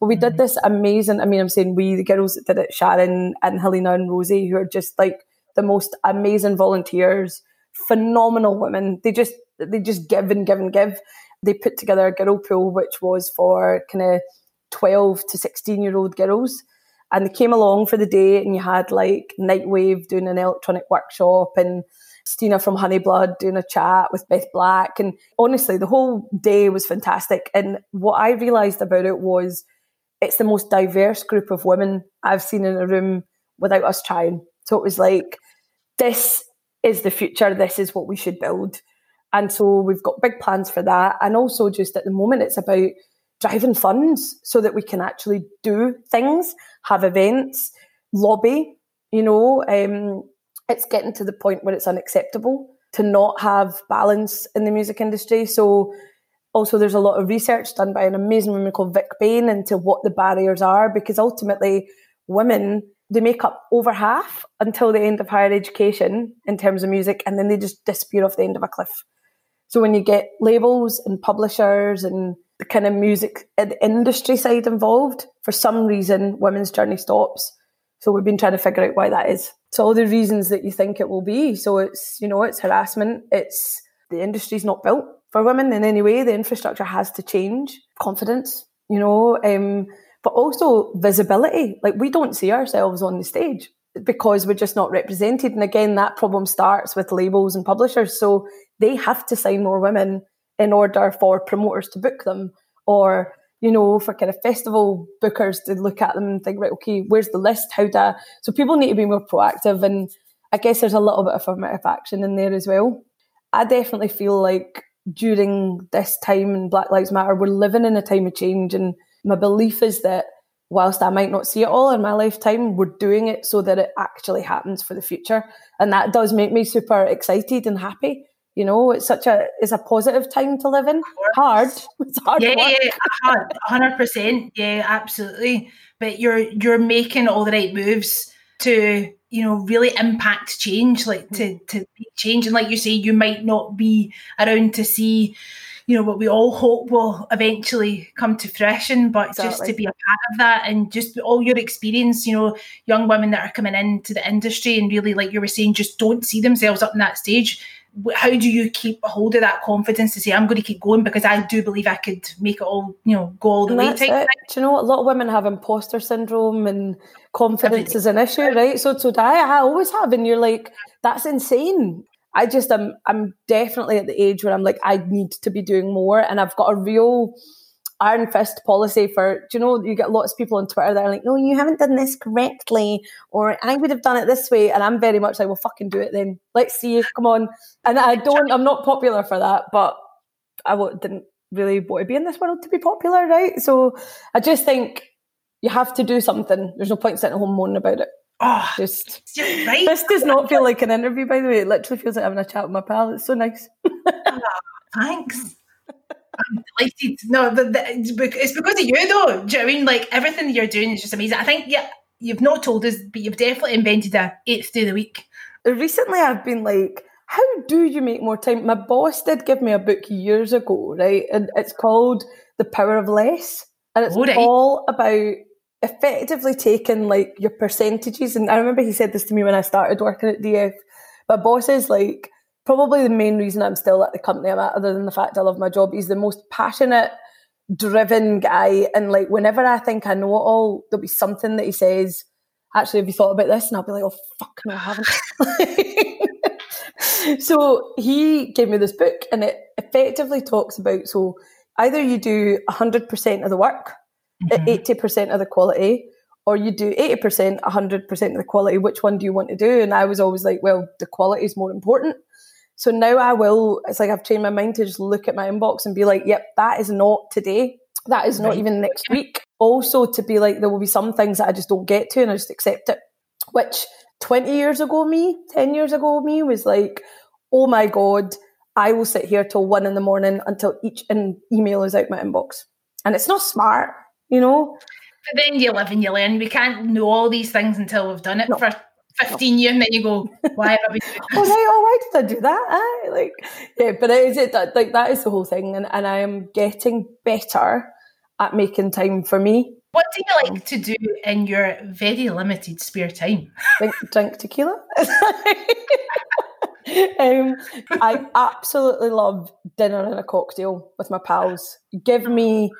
Speaker 2: But we mm-hmm. did this amazing. I mean, I'm saying we, the girls that did it, Sharon and Helena and Rosie, who are just like the most amazing volunteers, phenomenal women. They just they just give and give and give. They put together a girl pool, which was for kind of 12 to 16 year old girls and they came along for the day and you had like Nightwave doing an electronic workshop and Stina from Honeyblood doing a chat with Beth Black. And honestly, the whole day was fantastic. And what I realised about it was it's the most diverse group of women I've seen in a room without us trying. So it was like, this is the future, this is what we should build. And so we've got big plans for that. And also, just at the moment, it's about driving funds so that we can actually do things, have events, lobby. You know, um, it's getting to the point where it's unacceptable to not have balance in the music industry. So, also, there's a lot of research done by an amazing woman called Vick Bain into what the barriers are, because ultimately, women they make up over half until the end of higher education in terms of music, and then they just disappear off the end of a cliff. So when you get labels and publishers and the kind of music industry side involved, for some reason, women's journey stops. So we've been trying to figure out why that is. So all the reasons that you think it will be. So it's, you know, it's harassment. It's the industry's not built for women in any way. The infrastructure has to change. Confidence, you know, um, but also visibility. Like we don't see ourselves on the stage because we're just not represented. And again, that problem starts with labels and publishers. So they have to sign more women in order for promoters to book them. Or you know for kind of festival bookers to look at them and think right okay where's the list? How to so people need to be more proactive and i guess there's a little bit of affirmative action in there as well. I definitely feel like during this time in black lives matter we're living in a time of change and my belief is that whilst i might not see it all in my lifetime we're doing it so that it actually happens for the future. And that does make me super excited and happy you know, it's such a it's a positive time to live in. Hard, it's hard.
Speaker 3: Yeah, yeah, hundred percent. Yeah, absolutely. But you're you're making all the right moves to you know really impact change, like to mm. to change. And like you say, you might not be around to see you know what we all hope will eventually come to fruition but exactly. just to be a part of that and just all your experience you know young women that are coming into the industry and really like you were saying just don't see themselves up in that stage how do you keep a hold of that confidence to say i'm going to keep going because i do believe i could make it all you know go all the and way
Speaker 2: do you know what? A lot of women have imposter syndrome and confidence Everything. is an issue right? So so I, I always have and you're like that's insane. I just am I'm definitely at the age where I'm like I need to be doing more and I've got a real iron fist policy for do you know you get lots of people on Twitter that are like no you haven't done this correctly or I would have done it this way and I'm very much like well fucking do it then let's see come on and I don't I'm not popular for that but I didn't really want to be in this world to be popular right so I just think you have to do something there's no point sitting at home moaning about it
Speaker 3: Oh,
Speaker 2: just
Speaker 3: right.
Speaker 2: This does not feel like an interview, by the way. It literally feels like having a chat with my pal. It's so nice.
Speaker 3: oh, thanks. I'm delighted. No, but it's because of you, though. Do you know I mean? Like everything you're doing is just amazing. I think yeah, you've not told us, but you've definitely invented a eighth day of the week.
Speaker 2: Recently, I've been like, how do you make more time? My boss did give me a book years ago, right? And it's called The Power of Less, and it's right. all about effectively taking like your percentages. And I remember he said this to me when I started working at DF. But boss is like probably the main reason I'm still at the company I'm at, other than the fact I love my job. He's the most passionate, driven guy. And like whenever I think I know it all, there'll be something that he says. Actually, have you thought about this? And I'll be like, oh fuck, no, I haven't. so he gave me this book, and it effectively talks about so either you do 100% of the work mm-hmm. 80% of the quality or you do 80%, 100% of the quality. Which one do you want to do? And I was always like, well, the quality is more important. So now I will, it's like I've trained my mind to just look at my inbox and be like, yep, that is not today. That is not even next week. Also, to be like, there will be some things that I just don't get to and I just accept it. Which 20 years ago, me, 10 years ago, me was like, oh my God, I will sit here till one in the morning until each email is out my inbox. And it's not smart you know.
Speaker 3: But then you live and you learn. We can't know all these things until we've done it no. for 15 years and then you go, why have I been doing
Speaker 2: this? oh, right, oh, why did I do that? I, like, yeah, but it is it that, like, that is the whole thing. And, and I am getting better at making time for me.
Speaker 3: What do you like to do in your very limited spare time?
Speaker 2: Drink, drink tequila. um, I absolutely love dinner and a cocktail with my pals. Give me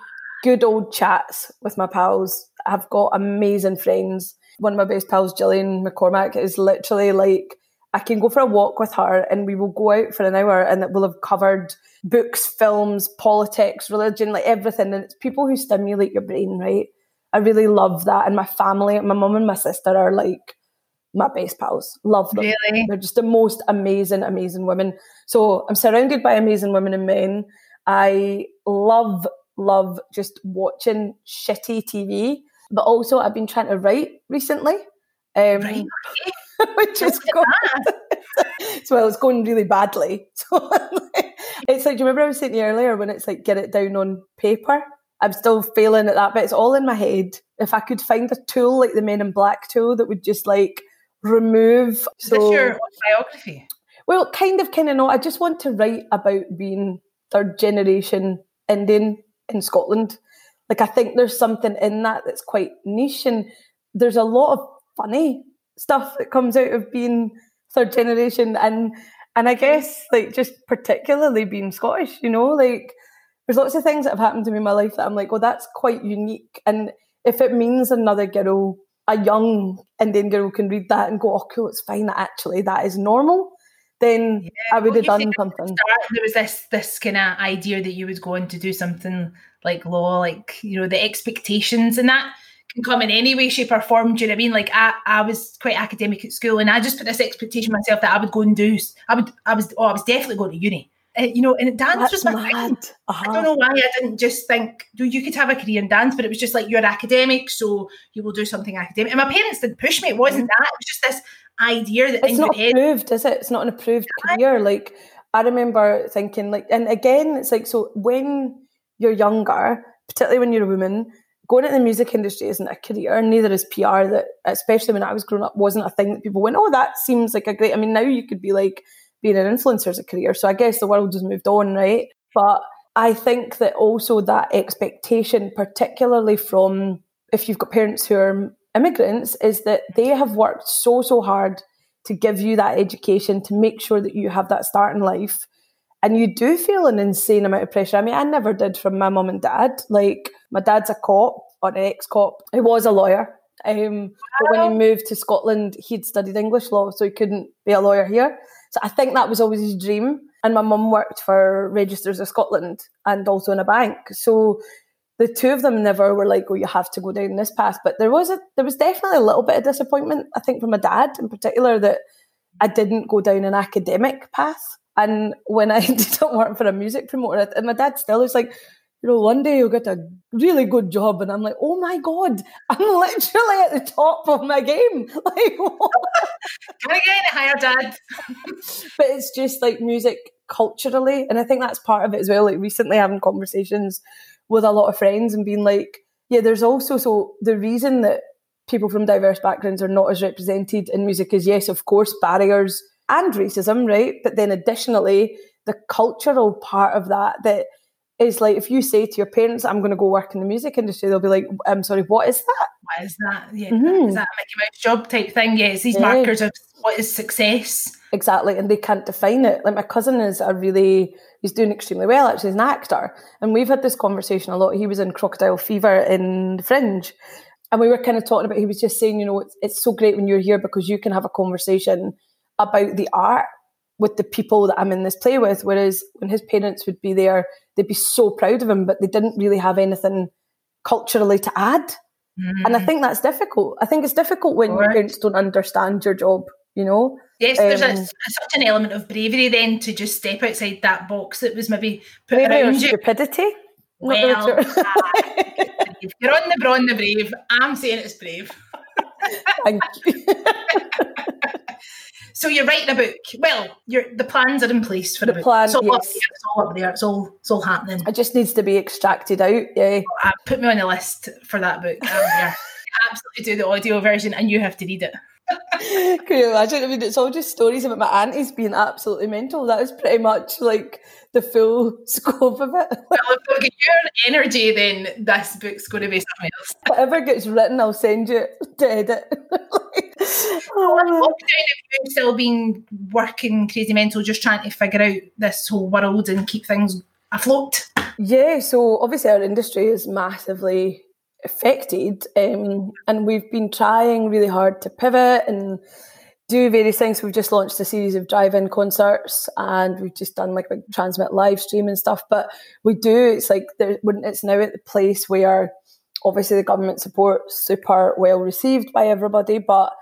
Speaker 2: good old chats with my pals. I've got amazing friends. One of my best pals, Gillian McCormack, is literally like I can go for a walk with her and we will go out for an hour and it will have covered books, films, politics, religion, like everything. And it's people who stimulate your brain, right? I really love that. And my family, my mum and my sister are like my best pals. Love them.
Speaker 3: Really?
Speaker 2: They're just the most amazing, amazing women. So I'm surrounded by amazing women and men. I love love just watching shitty TV, but also I've been trying to write recently. Um, right. which is going, so well, it's going really badly. So it's like, do you remember I was saying earlier when it's like get it down on paper? I'm still failing at that, but it's all in my head. If I could find a tool like the Men in Black tool that would just like remove. Is
Speaker 3: so, this your biography?
Speaker 2: Well, kind of, kind of not. I just want to write about being third generation Indian in Scotland. Like I think there's something in that that's quite niche, and there's a lot of funny stuff that comes out of being third generation, and and I guess like just particularly being Scottish, you know, like there's lots of things that have happened to me in my life that I'm like, well, that's quite unique, and if it means another girl, a young Indian girl can read that and go, oh, cool, it's fine. That actually, that is normal then yeah, I would have done something.
Speaker 3: there was this this kind of idea that you was going to do something like law, like you know the expectations and that can come in any way, shape, or form. Do you know what I mean? Like I, I was quite academic at school, and I just put this expectation myself that I would go and do. I would, I was, oh, I was definitely going to uni. Uh, you know, and dance That's was my thing. Uh-huh. I don't know why I didn't just think, you could have a career in dance, but it was just like you're academic, so you will do something academic. And my parents didn't push me. It wasn't mm-hmm. that. It was just this idea that
Speaker 2: it's not approved, is it? It's not an approved career. Like I remember thinking, like, and again, it's like so when you're younger, particularly when you're a woman, going into the music industry isn't a career. Neither is PR. That especially when I was growing up, wasn't a thing that people went, "Oh, that seems like a great." I mean, now you could be like being an influencer is a career. So I guess the world has moved on, right? But I think that also that expectation, particularly from if you've got parents who are immigrants, is that they have worked so, so hard to give you that education, to make sure that you have that start in life. And you do feel an insane amount of pressure. I mean, I never did from my mum and dad. Like, my dad's a cop or an ex cop. He was a lawyer. Um, but when he moved to Scotland, he'd studied English law, so he couldn't be a lawyer here. So I think that was always his dream. And my mum worked for Registers of Scotland and also in a bank. So the two of them never were like, "Oh, you have to go down this path." But there was a there was definitely a little bit of disappointment, I think, from my dad in particular that I didn't go down an academic path. And when I ended up working for a music promoter, and my dad still was like, you know, one day you'll get a really good job. And I'm like, oh my God, I'm literally at the top of my game. Like,
Speaker 3: Can again, higher dad.
Speaker 2: but it's just like music culturally. And I think that's part of it as well. Like recently having conversations with a lot of friends and being like, yeah, there's also so the reason that people from diverse backgrounds are not as represented in music is yes, of course, barriers and racism, right? But then additionally, the cultural part of that that is like if you say to your parents, I'm going to go work in the music industry, they'll be like, I'm sorry, what is that?
Speaker 3: What is that? Yeah, mm-hmm. is that a Mickey Mouse job type thing? Yeah, it's these yeah. markers of what is success.
Speaker 2: Exactly, and they can't define it. Like my cousin is a really, he's doing extremely well actually, he's an actor. And we've had this conversation a lot. He was in Crocodile Fever in The Fringe. And we were kind of talking about, he was just saying, you know, it's, it's so great when you're here because you can have a conversation about the art with the people that I'm in this play with. Whereas when his parents would be there, they'd be so proud of him, but they didn't really have anything culturally to add. Mm-hmm. And I mm. think that's difficult. I think it's difficult when your parents don't understand your job, you know?
Speaker 3: Yes, um, there's a, um, such an element of bravery then to just step outside that box that was maybe put around you.
Speaker 2: stupidity.
Speaker 3: Well, uh, you're on the brawn, the brave. I'm saying it's brave.
Speaker 2: Thank you.
Speaker 3: So you're writing a book. Well, the plans are in place for the, the book. Plan, it's all, yes. it's all up there. It's all it's all happening.
Speaker 2: It just needs to be extracted out. Yeah.
Speaker 3: Uh, put me on the list for that book. absolutely do the audio version, and you have to read it.
Speaker 2: Can you imagine? I mean, it's all just stories about my aunties being absolutely mental. That is pretty much like the full scope of it.
Speaker 3: well, if we get your energy, then this book's going to be something else.
Speaker 2: Whatever gets written, I'll send you to edit. like,
Speaker 3: oh. Lockdown, still been working crazy mental, just trying to figure out this whole world and keep things afloat?
Speaker 2: Yeah, so obviously our industry is massively affected. Um, and we've been trying really hard to pivot and do various things. We've just launched a series of drive-in concerts, and we've just done like a TRNSMT live stream and stuff. But we do. It's like there, it's now at the place where obviously the government support super well received by everybody, but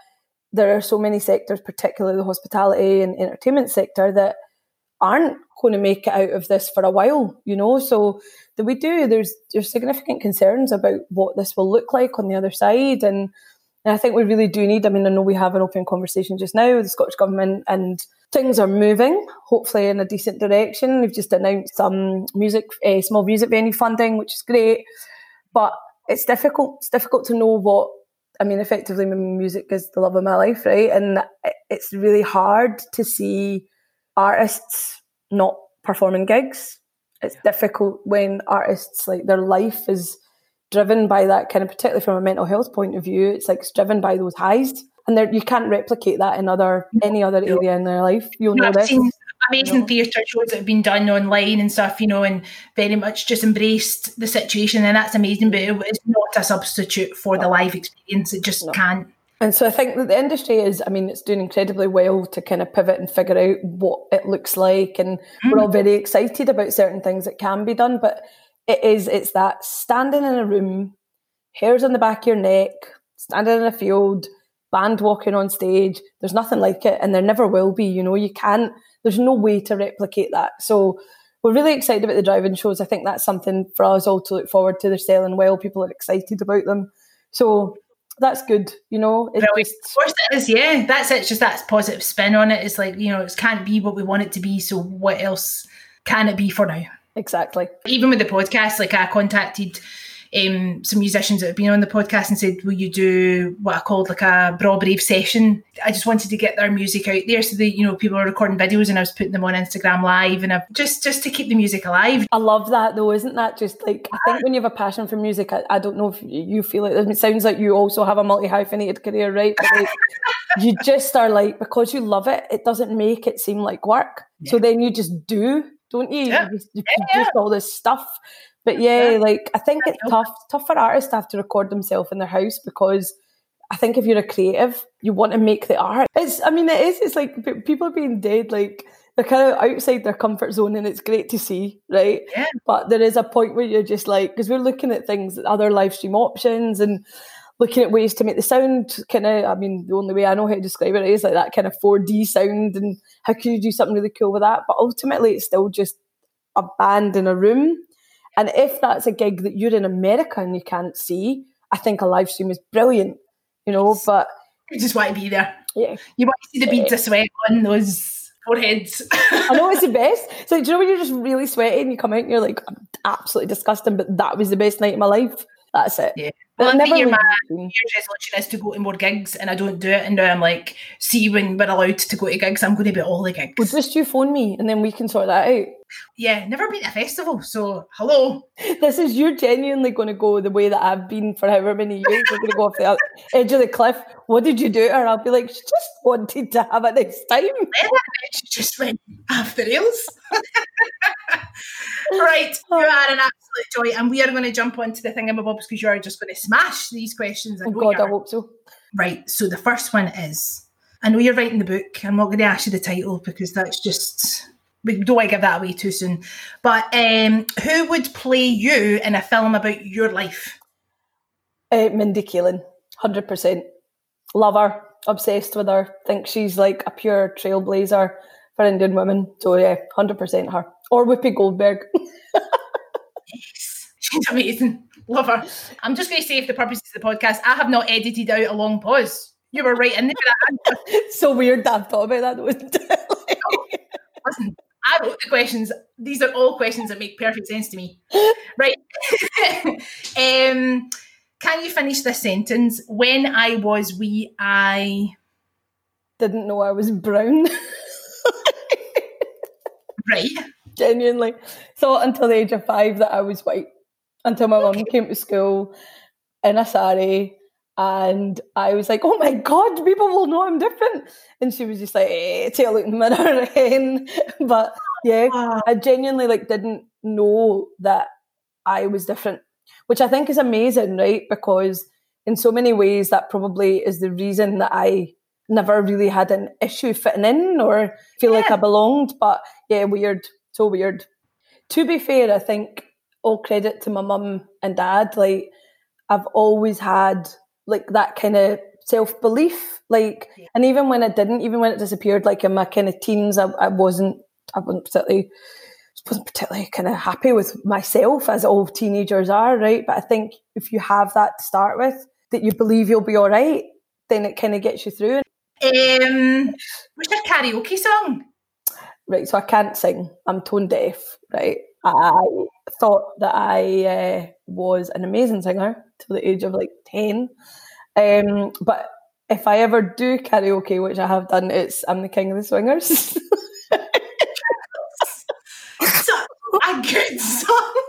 Speaker 2: there are so many sectors, particularly the hospitality and entertainment sector, that aren't going to make it out of this for a while, you know. So that we do, there's there's significant concerns about what this will look like on the other side, and, and I think we really do need. I mean, I know we have an open conversation just now with the Scottish government, and things are moving, hopefully in a decent direction. We've just announced some music, uh, small music venue funding, which is great, but it's difficult. It's difficult to know what. I mean, effectively, music is the love of my life, right? And it's really hard to see artists not performing gigs. It's difficult when artists like their life is driven by that kind of particularly from a mental health point of view. It's like it's driven by those highs. And you can't replicate that in other any other area in their life. You'll know I've this. Seen
Speaker 3: amazing theatre shows that have been done online and stuff, you know, and very much just embraced the situation, and that's amazing. But it's not a substitute for no. the live experience. It just no. can't.
Speaker 2: And so I think that the industry is, I mean, it's doing incredibly well to kind of pivot and figure out what it looks like. And mm. we're all very excited about certain things that can be done. But it is, it's that standing in a room, hairs on the back of your neck, standing in a field, band walking on stage. There's nothing like it. And there never will be. You know, you can't, there's no way to replicate that. So we're really excited about the drive-in shows. I think that's something for us all to look forward to. They're selling well. People are excited about them. So that's good, you know.
Speaker 3: It's just... Of course it is, yeah. That's it. It's just that positive spin on it. It's like, you know, it can't be what we want it to be. So what else can it be for now?
Speaker 2: Exactly.
Speaker 3: Even with the podcast, like I contacted um, some musicians that have been on the podcast and said, "Will you do what I called like a Braw Brave session?" I just wanted to get their music out there, so that you know people are recording videos and I was putting them on Instagram Live, and I've just just to keep the music alive.
Speaker 2: I love that though, isn't that just like I think when you have a passion for music, I, I don't know if you feel it. It sounds like you also have a multi hyphenated career, right? But like, you just are like because you love it, it doesn't make it seem like work. Yeah. So then you just do, don't you?
Speaker 3: Yeah.
Speaker 2: You, just, you yeah, produce all this stuff. But yeah, like I think it's tough, tough for artists to have to record themselves in their house because I think if you're a creative, you want to make the art. It's, I mean, it is. It's like people are being dead, like they're kind of outside their comfort zone, and it's great to see, right?
Speaker 3: Yeah.
Speaker 2: But there is a point where you're just like, because we're looking at things, other live stream options, and looking at ways to make the sound kind of. I mean, the only way I know how to describe it is like that kind of 4D sound, and how can you do something really cool with that? But ultimately, it's still just a band in a room and if that's a gig that you're in America and you can't see, I think a live stream is brilliant, you know. But
Speaker 3: you just want to be there.
Speaker 2: Yeah.
Speaker 3: You want to see the beads of sweat on those foreheads.
Speaker 2: I know it's the best. So do you know when you're just really sweaty and you come out and you're like, I'm absolutely disgusting, but that was the best night of my life. That's it.
Speaker 3: Yeah. Well, I think my Year's resolution is to go to more gigs, and I don't do it. And now I'm like, see, when we're allowed to go to gigs, I'm going to be at all the gigs.
Speaker 2: Well, just you phone me, and then we can sort that out.
Speaker 3: Yeah, never been to a festival, so hello.
Speaker 2: This is you're genuinely going to go the way that I've been for however many years. We're going to go off the edge of the cliff. What did you do? And I'll be like, she just wanted to have a nice time.
Speaker 3: She just went off the rails. right, you oh. are an absolute joy, and we are going to jump onto the thingamabobs because you are just going to smash these questions.
Speaker 2: Oh God, I hope so.
Speaker 3: Right, so the first one is I know you're writing the book. I'm not going to ask you the title because that's just we don't want to give that away too soon. But um, who would play you in a film about your life?
Speaker 2: Uh, Mindy Kaling, hundred percent. Love her, obsessed with her. Think she's like a pure trailblazer for Indian women. So yeah, hundred percent her or Whoopi Goldberg.
Speaker 3: yes, she's amazing. Love her. I'm just going to say, for the purposes of the podcast, I have not edited out a long pause. You were right in there.
Speaker 2: so weird that I've thought about that.
Speaker 3: Listen, I wrote the questions. These are all questions that make perfect sense to me. right. um, can you finish this sentence? When I was wee, I
Speaker 2: didn't know I was brown.
Speaker 3: right
Speaker 2: genuinely thought until the age of five that I was white. Until my mum came to school in a sari and I was like, oh my God, people will know I'm different. And she was just like, eh, take a look in the mirror again. but yeah, I genuinely like didn't know that I was different, which I think is amazing, right? Because in so many ways that probably is the reason that I never really had an issue fitting in or feel yeah. like I belonged. But yeah, weird so weird. To be fair, I think all credit to my mum and dad. Like I've always had like that kind of self belief. Like, yeah. and even when I didn't, even when it disappeared, like in my kind of teens, I, I wasn't, I wasn't particularly, wasn't particularly kind of happy with myself as all teenagers are, right? But I think if you have that to start with, that you believe you'll be all right, then it kind of gets you through.
Speaker 3: Um, what's your karaoke song?
Speaker 2: right? So I can't sing. I'm tone deaf, right? I thought that I uh, was an amazing singer till the age of like 10. Um, but if I ever do karaoke, which I have done, it's I'm the king of the swingers.
Speaker 3: a good song.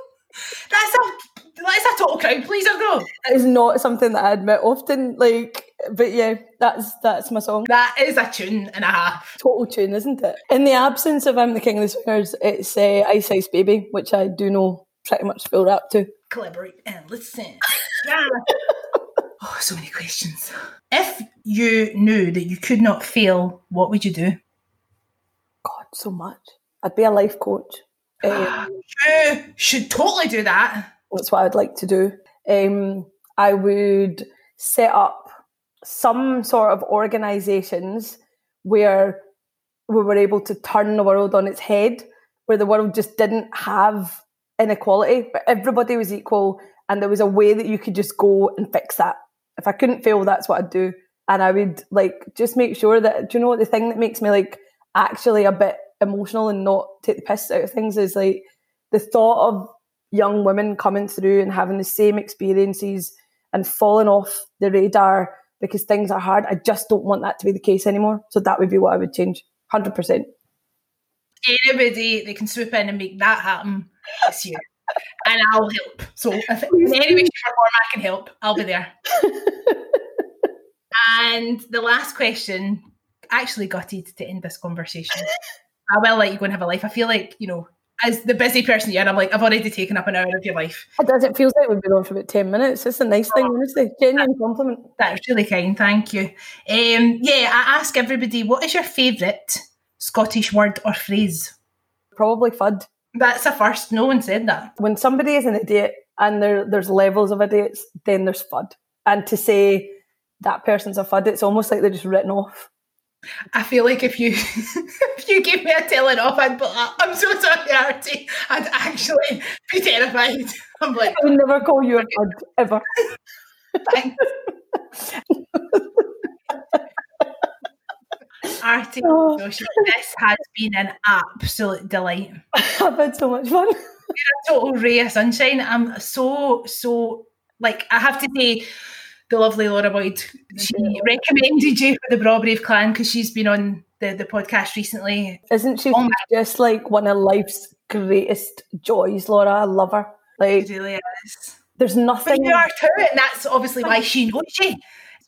Speaker 3: That's a that's a total crowd pleaser though.
Speaker 2: It's not something that I admit often. Like but yeah, that's that's my song.
Speaker 3: That is a tune and a half.
Speaker 2: Total tune, isn't it? In the absence of I'm the King of the Swingers, it's uh, Ice Ice Baby, which I do know pretty much full rap to.
Speaker 3: Collaborate and listen. Yeah. oh, so many questions. If you knew that you could not fail, what would you do?
Speaker 2: God, so much. I'd be a life coach.
Speaker 3: Um, you should totally do that.
Speaker 2: That's what I'd like to do. Um, I would set up some sort of organizations where we were able to turn the world on its head, where the world just didn't have inequality, but everybody was equal, and there was a way that you could just go and fix that. If I couldn't fail, that's what I'd do. And I would like just make sure that do you know what the thing that makes me like actually a bit emotional and not take the piss out of things is like the thought of young women coming through and having the same experiences and falling off the radar because things are hard. I just don't want that to be the case anymore. So that would be what I would change. 100%.
Speaker 3: Anybody they can swoop in and make that happen this year. And I'll help. So if in any way, shape, or form I can help, I'll be there. and the last question actually gutted to end this conversation. I will let you go and have a life. I feel like, you know, as the busy person you are, I'm like, I've already taken up an hour of your life.
Speaker 2: It does. It feels like we've been on for about 10 minutes. It's a nice thing, oh, honestly. Genuine compliment.
Speaker 3: That's really kind. Thank you. Um, yeah, I ask everybody, what is your favourite Scottish word or phrase?
Speaker 2: Probably FUD.
Speaker 3: That's a first. No one said that.
Speaker 2: When somebody is an idiot and there, there's levels of idiots, then there's FUD. And to say that person's a FUD, it's almost like they're just written off.
Speaker 3: I feel like if you if you gave me a telling off, I'd be like, I'm so sorry, Aarti. I'd actually be terrified. I'm like,
Speaker 2: I would never call you a FUD ever. Thanks.
Speaker 3: Aarti, oh. this has been an absolute delight.
Speaker 2: I've had so much fun.
Speaker 3: You're a total ray of sunshine. I'm so, so, like, I have to say, the lovely Laura Boyd, she recommended you for the Braw Brave clan because she's been on the, the podcast recently.
Speaker 2: Isn't she oh just like one of life's greatest joys, Laura? I love her. Like,
Speaker 3: she really is.
Speaker 2: There's nothing.
Speaker 3: But you are too, and that's obviously why she knows you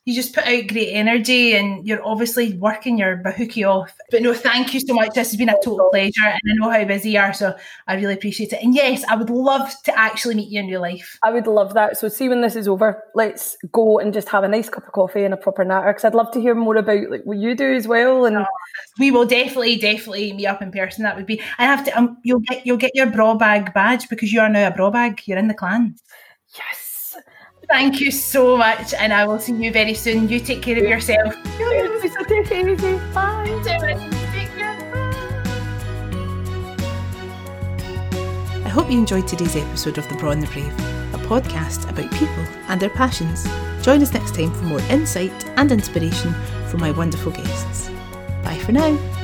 Speaker 3: you just put out great energy and you're obviously working your bahookie off. But no, thank you so much. This has been a total pleasure and I know how busy you are, so I really appreciate it. And yes, I would love to actually meet you in real life.
Speaker 2: I would love that. So see when this is over, let's go and just have a nice cup of coffee and a proper natter because I'd love to hear more about like what you do as well. And oh,
Speaker 3: we will definitely, definitely meet up in person. That would be I have to um, you'll get you'll get your bra bag badge because you are now a bra bag. You're in the clan.
Speaker 2: Yes.
Speaker 3: Thank you so much, and I will see you very soon. You take care of yourself.
Speaker 2: Take it easy. Bye.
Speaker 1: I hope you enjoyed today's episode of The Braw and the Brave, a podcast about people and their passions. Join us next time for more insight and inspiration from my wonderful guests. Bye for now.